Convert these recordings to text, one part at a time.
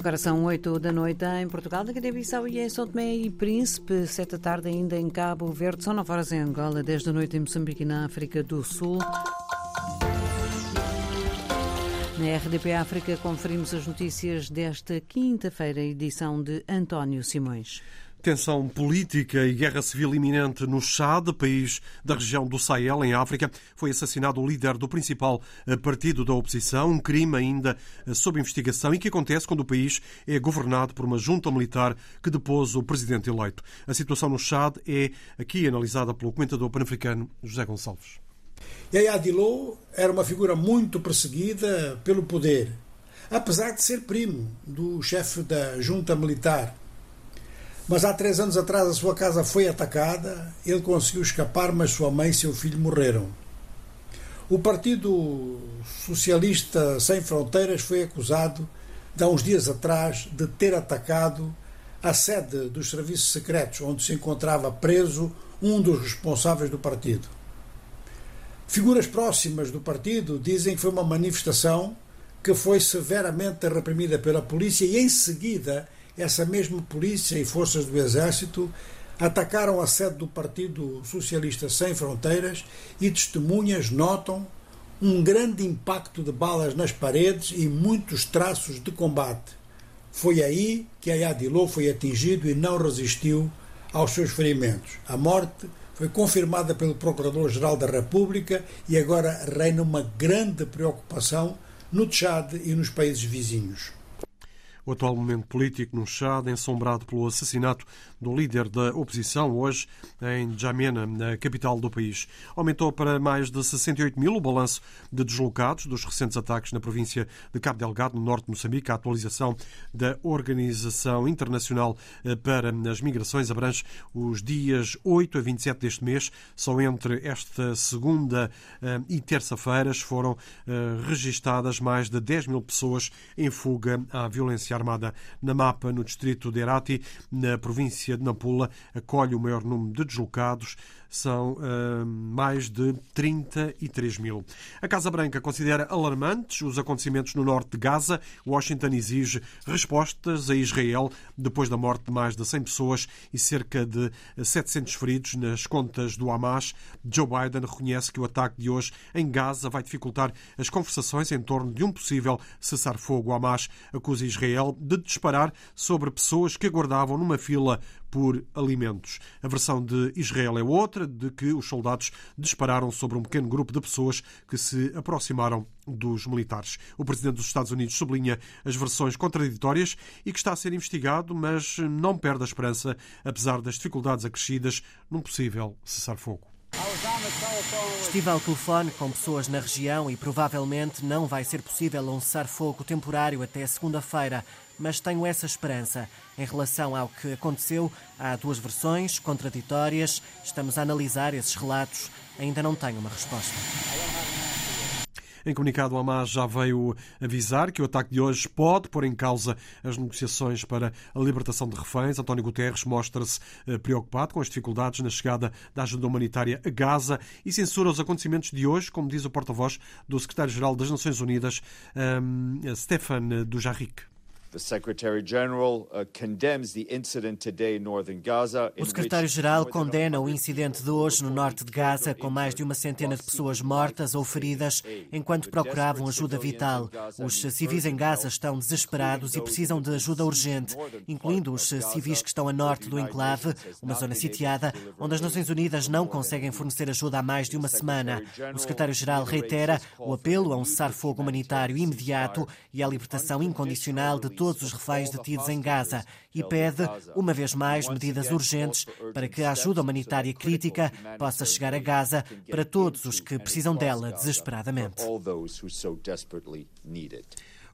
Agora são 8 da noite em Portugal, na Guiné-Bissau e em São Tomé e Príncipe, 7 da tarde ainda em Cabo Verde, são 9 horas em Angola, 10 da noite em Moçambique e na África do Sul. Na RDP África conferimos as notícias desta quinta-feira, edição de António Simões. Tensão política e guerra civil iminente no Chad, país da região do Sahel, em África. Foi assassinado o líder do principal eh, partido da oposição, um crime ainda eh, sob investigação e que acontece quando o país é governado por uma junta militar que depôs o presidente eleito. A situação no Chad é aqui analisada pelo comentador pan-africano José Gonçalves. Yaya Dilou era uma figura muito perseguida pelo poder, apesar de ser primo do chefe da junta militar mas há três anos atrás a sua casa foi atacada, ele conseguiu escapar, mas sua mãe e seu filho morreram. O Partido Socialista Sem Fronteiras foi acusado, de há uns dias atrás, de ter atacado a sede dos serviços secretos, onde se encontrava preso um dos responsáveis do partido. Figuras próximas do partido dizem que foi uma manifestação que foi severamente reprimida pela polícia e, em seguida, essa mesma polícia e forças do Exército atacaram a sede do Partido Socialista Sem Fronteiras e testemunhas notam um grande impacto de balas nas paredes e muitos traços de combate. Foi aí que Ayadilou foi atingido e não resistiu aos seus ferimentos. A morte foi confirmada pelo Procurador-Geral da República e agora reina uma grande preocupação no Tchad e nos países vizinhos o atual momento político no Chad, ensombrado pelo assassinato do líder da oposição, hoje em Djamena, na capital do país. Aumentou para mais de 68 mil o balanço de deslocados dos recentes ataques na província de Cabo Delgado, no norte de Moçambique. A atualização da Organização Internacional eh, para as Migrações abrange os dias 8 a 27 deste mês. Só entre esta segunda eh, e terça-feiras foram eh, registadas mais de 10 mil pessoas em fuga à violência Armada na Mapa, no distrito de Herati, na província de Nampula, acolhe o maior número de deslocados são uh, mais de 33 mil. A Casa Branca considera alarmantes os acontecimentos no norte de Gaza. Washington exige respostas a Israel depois da morte de mais de 100 pessoas e cerca de 700 feridos nas contas do Hamas. Joe Biden reconhece que o ataque de hoje em Gaza vai dificultar as conversações em torno de um possível cessar-fogo. O Hamas acusa Israel de disparar sobre pessoas que aguardavam numa fila por alimentos. A versão de Israel é outra, de que os soldados dispararam sobre um pequeno grupo de pessoas que se aproximaram dos militares. O presidente dos Estados Unidos sublinha as versões contraditórias e que está a ser investigado, mas não perde a esperança, apesar das dificuldades acrescidas num possível cessar-fogo. Estive ao telefone com pessoas na região e provavelmente não vai ser possível um cessar-fogo temporário até segunda-feira mas tenho essa esperança. Em relação ao que aconteceu, há duas versões contraditórias. Estamos a analisar esses relatos. Ainda não tenho uma resposta. Em comunicado, o Hamas já veio avisar que o ataque de hoje pode pôr em causa as negociações para a libertação de reféns. António Guterres mostra-se eh, preocupado com as dificuldades na chegada da ajuda humanitária a Gaza e censura os acontecimentos de hoje, como diz o porta-voz do secretário-geral das Nações Unidas, um, ehm, Stefan Dujarric. Uh, o secretário-geral condena o incidente de hoje no norte de Gaza, com mais de uma centena de pessoas mortas ou feridas enquanto procuravam ajuda vital. Os civis em Gaza estão desesperados e precisam de ajuda urgente, incluindo os civis que estão a norte do enclave, uma zona sitiada, onde as Nações Unidas não conseguem fornecer ajuda há mais de uma semana. O secretário-geral reitera o apelo a um cessar-fogo humanitário imediato e à libertação incondicional de todos os reféns detidos em Gaza e pede, uma vez mais, medidas urgentes para que a ajuda humanitária crítica possa chegar a Gaza para todos os que precisam dela desesperadamente.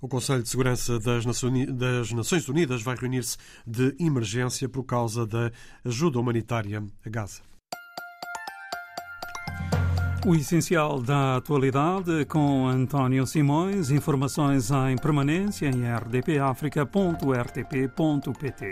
O Conselho de Segurança das Nações Unidas vai reunir-se de emergência por causa da ajuda humanitária a Gaza. O essencial da atualidade com António Simões, informações em permanência em rdpafrica.rtp.pt.